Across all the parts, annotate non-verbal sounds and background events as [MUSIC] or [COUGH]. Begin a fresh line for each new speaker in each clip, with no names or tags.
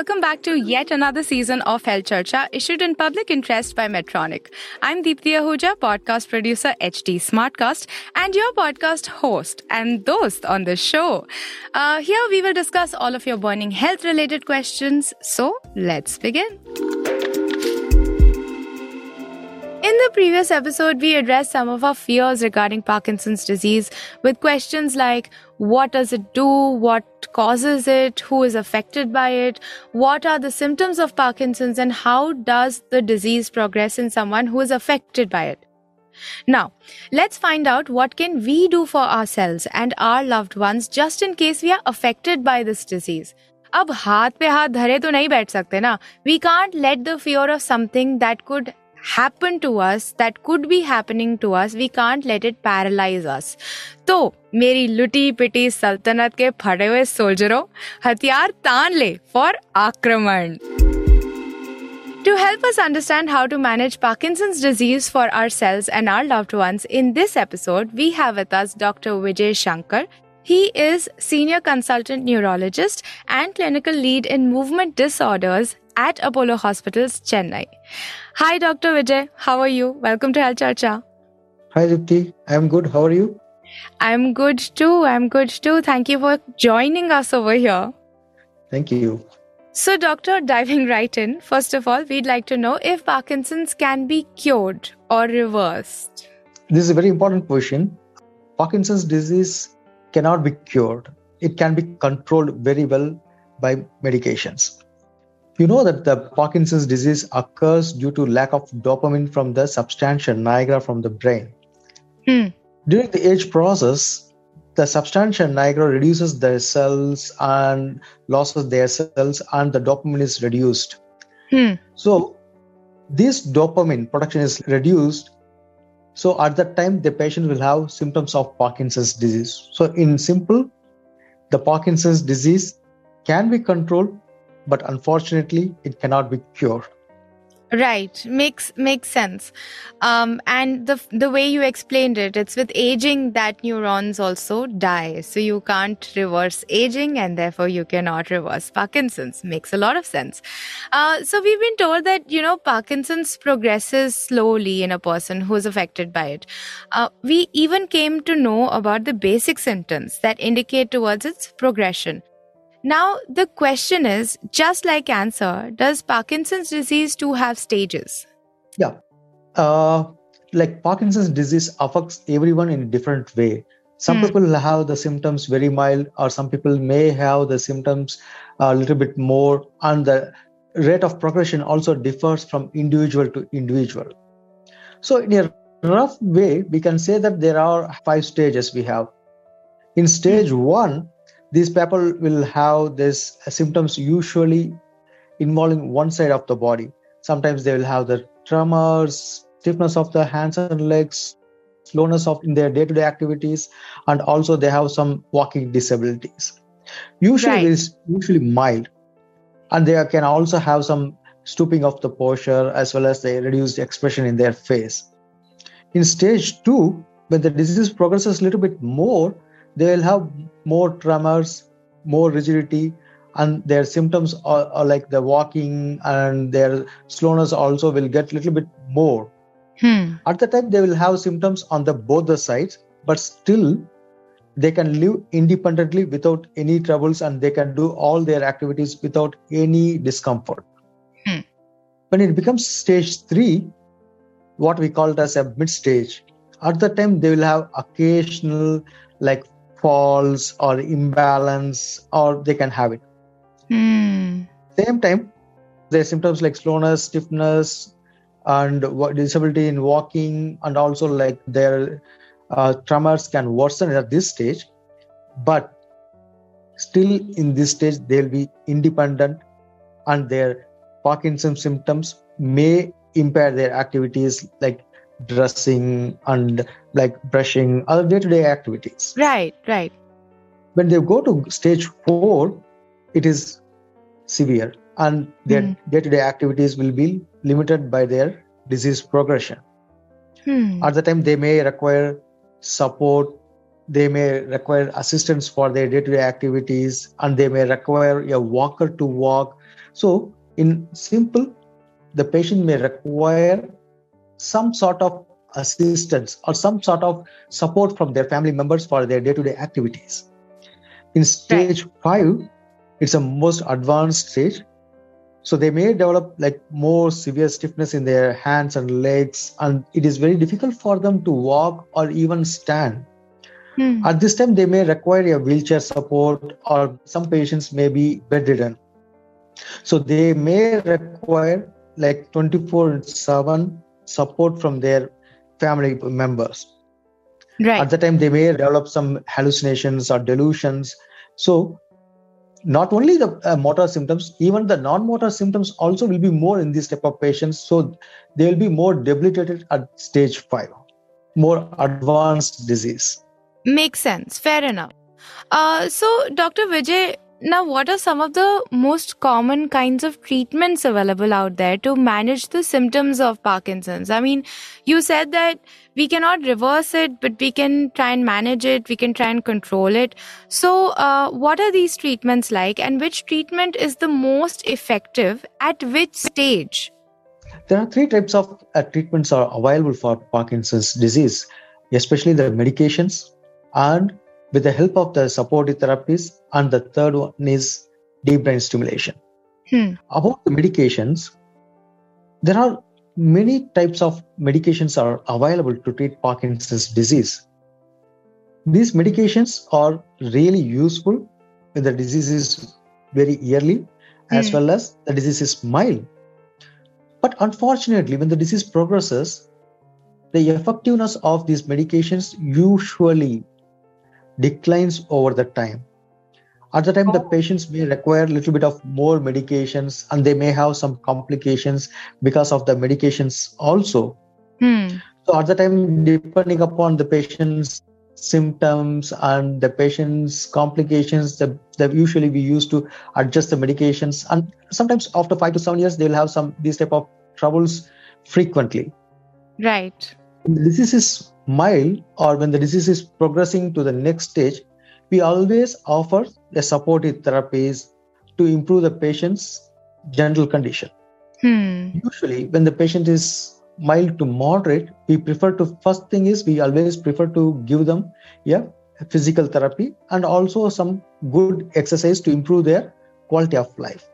Welcome back to yet another season of Health Charcha issued in public interest by Medtronic. I'm Deepti Ahuja, podcast producer HT Smartcast, and your podcast host and host on the show. Uh, here we will discuss all of your burning health related questions. So let's begin. In the previous episode, we addressed some of our fears regarding Parkinson's disease with questions like what does it do, what causes it, who is affected by it, what are the symptoms of Parkinson's, and how does the disease progress in someone who is affected by it. Now, let's find out what can we do for ourselves and our loved ones just in case we are affected by this disease. अब हाथ पे हाथ धरे तो नहीं बैठ सकते ना we can't let the fear of something that could happen to us that could be happening to us we can't let it paralyze us तो मेरी लुटी पिटी सल्तनत के फटे हुए सोल्जरों हथियार तान ले फॉर आक्रमण To help us understand how to manage Parkinson's disease for ourselves and our loved ones, in this episode, we have with us Dr. Vijay Shankar. He is Senior Consultant Neurologist and Clinical Lead in Movement Disorders at Apollo Hospitals, Chennai. Hi, Dr. Vijay. How are you? Welcome to Health Charcha.
Hi, Deepti. I'm good. How are you?
I'm good too. I'm good too. Thank you for joining us over here.
Thank you.
So, doctor, diving right in, first of all, we'd like to know if Parkinson's can be cured or reversed.
This is a very important question. Parkinson's disease cannot be cured, it can be controlled very well by medications. You know that the Parkinson's disease occurs due to lack of dopamine from the substantia nigra from the brain.
Hmm.
During the age process, the substantia nigra reduces their cells and losses their cells, and the dopamine is reduced.
Hmm.
So, this dopamine production is reduced. So, at that time, the patient will have symptoms of Parkinson's disease. So, in simple, the Parkinson's disease can be controlled, but unfortunately, it cannot be cured.
Right, makes makes sense. Um, and the the way you explained it, it's with aging that neurons also die. So you can't reverse aging, and therefore you cannot reverse Parkinson's. Makes a lot of sense. Uh, so we've been told that you know Parkinson's progresses slowly in a person who is affected by it. Uh, we even came to know about the basic symptoms that indicate towards its progression. Now, the question is just like cancer, does Parkinson's disease too have stages?
Yeah. Uh, like Parkinson's disease affects everyone in a different way. Some
Hmm.
people have the symptoms very mild, or some people may have the symptoms a little bit more, and the rate of progression also differs from individual to individual. So, in a rough way, we can say that there are five stages we have. In stage one, these people will have these symptoms usually involving one side of the body. Sometimes they will have the tremors, stiffness of the hands and legs, slowness of in their day-to-day activities, and also they have some walking disabilities. Usually
Right.
it is usually mild, and they can also have some stooping of the posture as well as the reduced expression in their face. In stage two, when the disease progresses a little bit more, they will have more tremors, more rigidity, and their symptoms are, are like the walking and their slowness also will get a little bit more.
Hmm.
At the time, they will have symptoms on the both the sides, but still they can live independently without any troubles and they can do all their activities without any discomfort.
Hmm.
When it becomes stage three, what we call it as a mid stage, at the time they will have occasional like falls or imbalance or they can have it
Hmm.
same time their symptoms like slowness stiffness and disability in walking and also like their uh, tremors can worsen at this stage but still in this stage they'll be independent and their parkinson's symptoms may impair their activities like dressing and like brushing other day-to-day activities
Right, right.
when they go to stage four it is severe and their
Hmm.
day-to-day activities will be limited by their disease progression
Hmm.
at the time they may require support they may require assistance for their day-to-day activities and they may require a walker to walk so in simple the patient may require some sort of assistance or some sort of support from their family members for their day-to-day activities. In stage 5 it's a most advanced stage. So they may develop like more severe stiffness in their hands and legs and it is very difficult for them to walk or even stand.
Hmm.
at this time they may require a wheelchair support or some patients may be bedridden. So they may require like 24 7 support from their family members
Right.
at the time they may develop some hallucinations or delusions so not only the uh, motor symptoms even the non-motor symptoms also will be more in this type of patients so they will be more debilitated at stage 5 more advanced disease
Makes sense. Fair enough. Uh, so, Dr. Vijay, now what are some of the most common kinds of treatments available out there to manage the symptoms of Parkinson's? I mean, you said that we cannot reverse it, but we can try and manage it, we can try and control it. So, uh, what are these treatments like, and which treatment is the most effective at which stage?
there are three types of uh, treatments are available for parkinson's disease especially the medications and with the help of the supportive therapies and the third one is deep brain stimulation
Hmm.
about the medications there are many types of medications are available to treat parkinson's disease these medications are really useful when the disease is very early as
Hmm.
well as the disease is mild but unfortunately when the disease progresses the effectiveness of these medications usually declines over the time at the time the patients may require a little bit of more medications and they may have some complications because of the medications also
Hmm.
so at the time depending upon the patient's symptoms and the patient's complications that, that usually we use to adjust the medications and sometimes after five to seven years they'll have some these type of troubles frequently
Right.
disease is mild or when the disease is progressing to the next stage, we always offer the supportive therapies to improve the patient's general condition.
Hmm.
Usually, when the patient is mild to moderate, we prefer to first thing is we always prefer to give them yeah physical therapy and also some good exercise to improve their quality of life.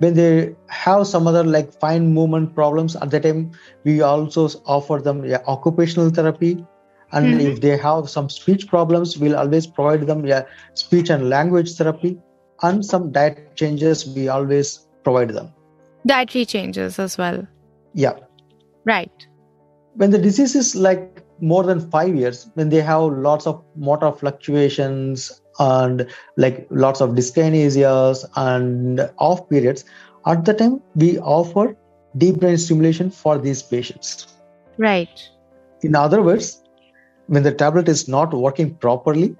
When they have some other like fine movement problems, at the time we also offer them yeah, occupational therapy. And
Mhm.
if they have some speech problems, we'll always provide them yeah, speech and language therapy. And some diet changes, we always provide them.
Dietary changes as well.
Yeah.
Right.
when the disease is like more than five years, when they have lots of motor fluctuations and like lots of dyskinesias and off periods, at the time we offer deep brain stimulation for these patients.
Right.
In other words, when the tablet is not working properly,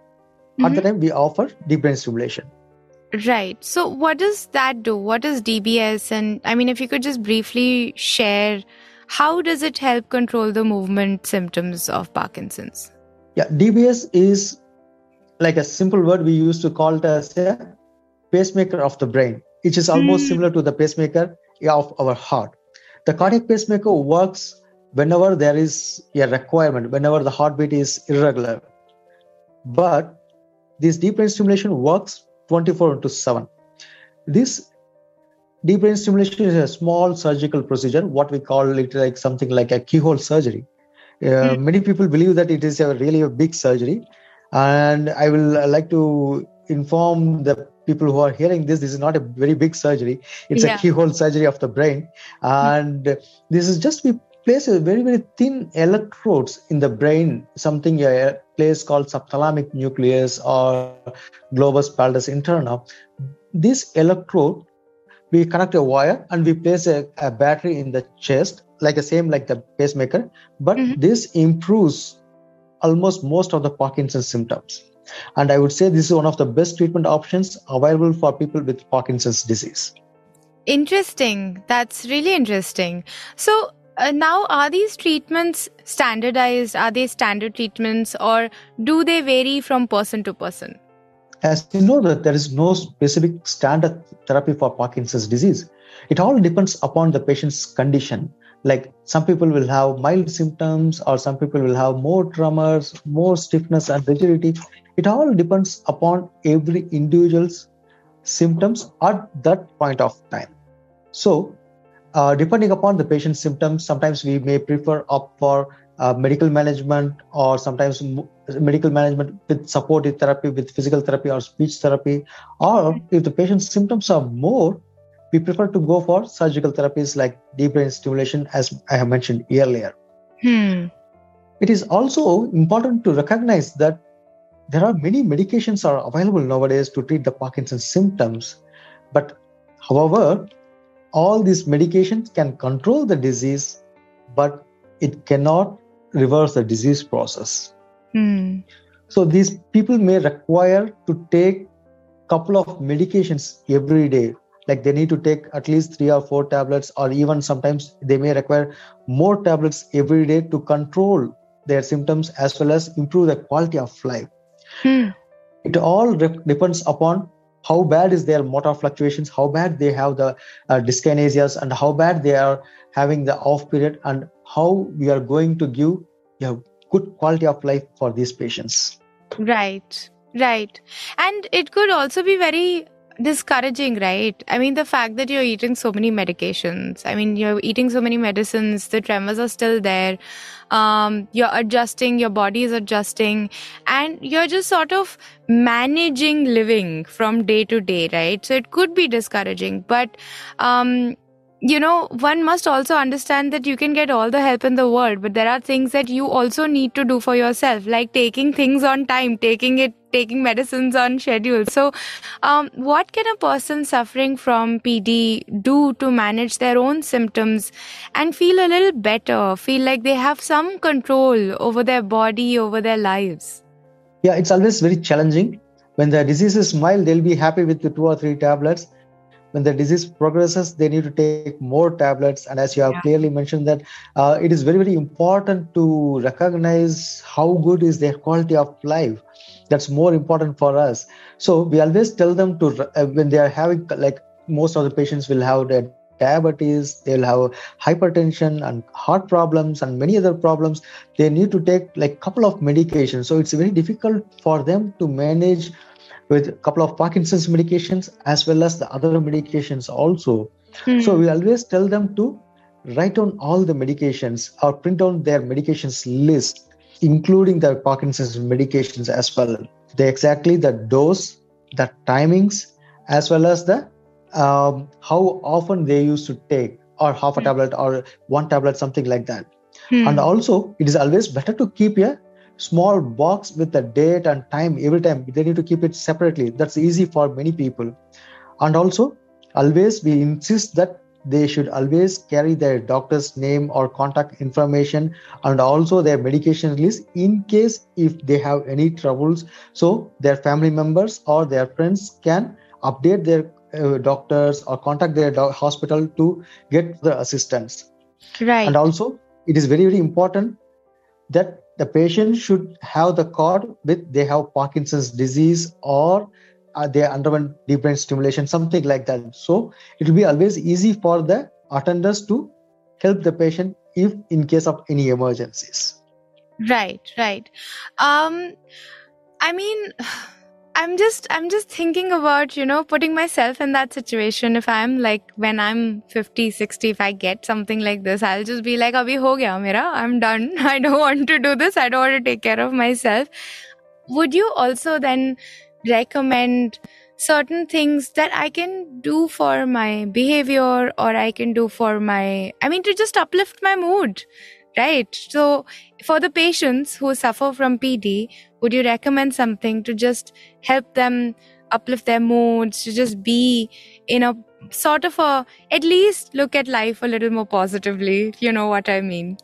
at mm-hmm.
the
time we offer deep brain stimulation.
Right. So, what does that do? What is DBS? And I mean, if you could just briefly share, how does it help control the movement symptoms of Parkinson's?
Yeah, DBS is like a simple word we used to call it as a pacemaker of the brain, which is almost
Hmm.
similar to the pacemaker of our heart. The cardiac pacemaker works whenever there is a requirement, whenever the heartbeat is irregular. But this deep brain stimulation works 24 into 7. This deep brain stimulation is a small surgical procedure, what we call it like something like a keyhole surgery. Uh,
Hmm.
Many people believe that it is a really a big surgery, and I will uh, like to inform the people who are hearing this. This is not a very big surgery; it's
Yeah.
a keyhole surgery of the brain, and this is just we place a very very thin electrodes in the brain, something a place called subthalamic nucleus or globus pallidus interna. This electrode we connect a wire and we place a, a battery in the chest like the same like the pacemaker but
Mhm.
this improves almost most of the parkinson's symptoms And I would say this is one of the best treatment options available for people with Parkinson's disease.
Interesting. That's really interesting. So, uh, now are these treatments standardized? Are they standard treatments or do they vary from person to person?
As you know that there is no specific standard therapy for Parkinson's disease. It all depends upon the patient's condition. Like some people will have mild symptoms or some people will have more tremors, more stiffness and rigidity. It all depends upon every individual's symptoms at that point of time. So, uh, depending upon the patient's symptoms, sometimes we may prefer up for uh, medical management or sometimes m- medical management with supportive therapy, with physical therapy or speech therapy. Or if the patient's symptoms are more, we prefer to go for surgical therapies like deep brain stimulation, as I have mentioned earlier.
Hmm.
It is also important to recognize that there are many medications are available nowadays to treat the Parkinson's symptoms. But however, all these medications can control the disease, but it cannot reverse the disease process.
Hmm.
So these people may require to take couple of medications every day. Like they need to take at least three or four tablets, or even sometimes they may require more tablets every day to control their symptoms as well as improve the quality of life.
Hmm.
It all re- depends upon how bad is their motor fluctuations, how bad they have the uh, dyskinesias, and how bad they are having the off period, and how we are going to give a good quality of life for these patients.
Right, right. And it could also be very discouraging, right? I mean, the fact that you're eating so many medications, I mean, you're eating so many medicines, the tremors are still there, um, you're adjusting, your body is adjusting, and you're just sort of managing living from day to day, right? So it could be discouraging, but, um, you know, one must also understand that you can get all the help in the world, but there are things that you also need to do for yourself, like taking things on time, taking it, taking medicines on schedule. So, um, what can a person suffering from PD do to manage their own symptoms and feel a little better, feel like they have some control over their body, over their lives?
Yeah, it's always very challenging. When the disease is mild, they'll be happy with the two or three tablets when the disease progresses they need to take more tablets and as you have
Yeah.
clearly mentioned that uh, it is very very important to recognize how good is their quality of life that's more important for us so we always tell them to uh, when they are having like most of the patients will have their diabetes they'll have hypertension and heart problems and many other problems they need to take like couple of medications so it's very difficult for them to manage with a couple of Parkinson's medications as well as the other medications also.
Hmm.
So we always tell them to write down all the medications or print down their medications list, including the Parkinson's medications as well. The exactly the dose, the timings, as well as the um, how often they used to take, or half a
Hmm.
tablet or one tablet, something like that.
Hmm.
And also, it is always better to keep a small box with the date and time every time. They need to keep it separately. That's easy for many people. And also, always we insist that they should always carry their doctor's name or contact information and also their medication list in case if they have any troubles so their family members or their friends can update their uh, doctors or contact their do- hospital to get the assistance
right.
and also it is very very important that the patient should have the card with they have parkinson's disease or uh, they underwent deep brain stimulation something like that so it will be always easy for the attenders to help the patient if in case of any emergencies
Right, right. Um, I mean, I'm just, I'm just thinking about, you know, putting myself in that situation. If I'm like, when I'm 50, 60, if I get something like this, I'll just be like, abhi ho gaya mera. I'm done. [LAUGHS] I don't want to do this. I don't want to take care of myself. Would you also then recommend certain things that I can do for my behavior or I can do for my, I mean, to just uplift my mood? Right. So, for the patients who suffer from PD, would you recommend something to just help them uplift their moods, to just be in a sort of a, at least look at life a little more positively? You know what I mean?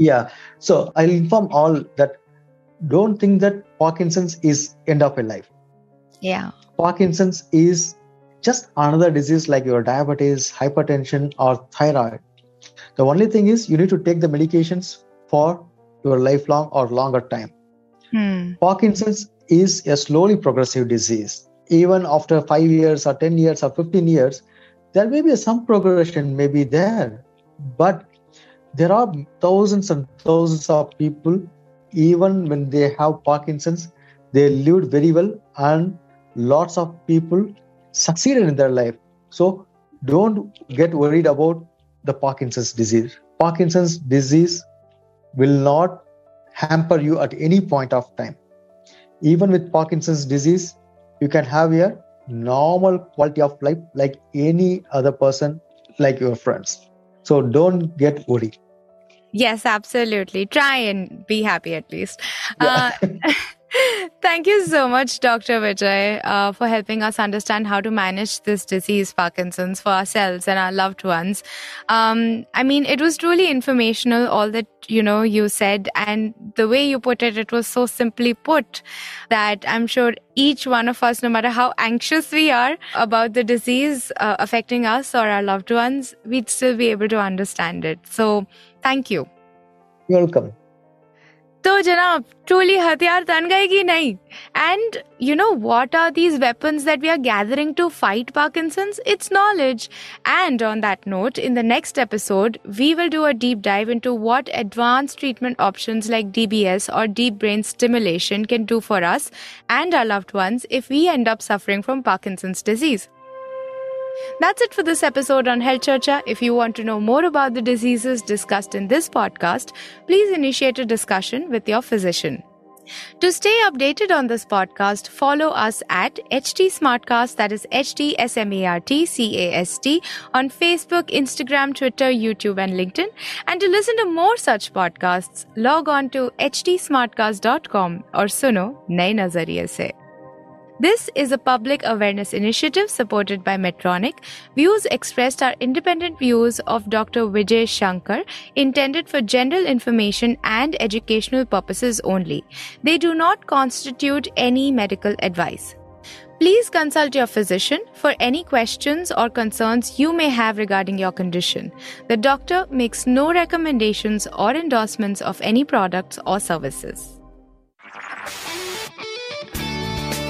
yeah so i'll inform all that don't think that Parkinson's is end of a life.
Yeah.
Parkinson's is just another disease like your diabetes, hypertension, or thyroid. The only thing is you need to take the medications for your lifelong or longer time.
Hmm.
Parkinson's is a slowly progressive disease. Even after five years or 10 years or 15 years, there may be some progression may be there. But there are thousands and thousands of people, even when they have Parkinson's, they lived very well and lots of people succeeded in their life. So don't get worried about the Parkinson's disease. Parkinson's disease will not hamper you at any point of time. Even with Parkinson's disease, you can have a normal quality of life like any other person, like your friends. So don't get worried.
Yes, absolutely. Try and be happy at least. Yeah. Uh, [LAUGHS] Thank you so much, Dr. Vijay, uh, for helping us understand how to manage this disease, Parkinson's, for ourselves and our loved ones. Um, I mean, it was truly informational, all that, you know, you said. And the way you put it, it was so simply put that I'm sure each one of us, no matter how anxious we are about the disease uh, affecting us or our loved ones, we'd still be able to understand it. So thank you.
Welcome.
So, Janab, truly Hatyar Tangay ki nahi. And you know what are these weapons that we are gathering to fight Parkinson's? It's knowledge. And on that note, in the next episode, we will do a deep dive into what advanced treatment options like DBS or deep brain stimulation can do for us and our loved ones if we end up suffering from Parkinson's disease. That's it for this episode on Health Charcha. If you want to know more about the diseases discussed in this podcast, please initiate a discussion with your physician. To stay updated on this podcast, follow us at HT Smartcast, that is HT S-M-A-R-T-C-A-S-T, on Facebook, Instagram, Twitter, YouTube, and LinkedIn. And to listen to more such podcasts, log on to htsmartcast.com or suno Naye Nazariye Se this is a public awareness initiative supported by Medtronic. Views expressed are independent views of Dr. Vijay Shankar, intended for general information and educational purposes only. They do not constitute any medical advice. Please consult your physician for any questions or concerns you may have regarding your condition. The doctor makes no recommendations or endorsements of any products or services.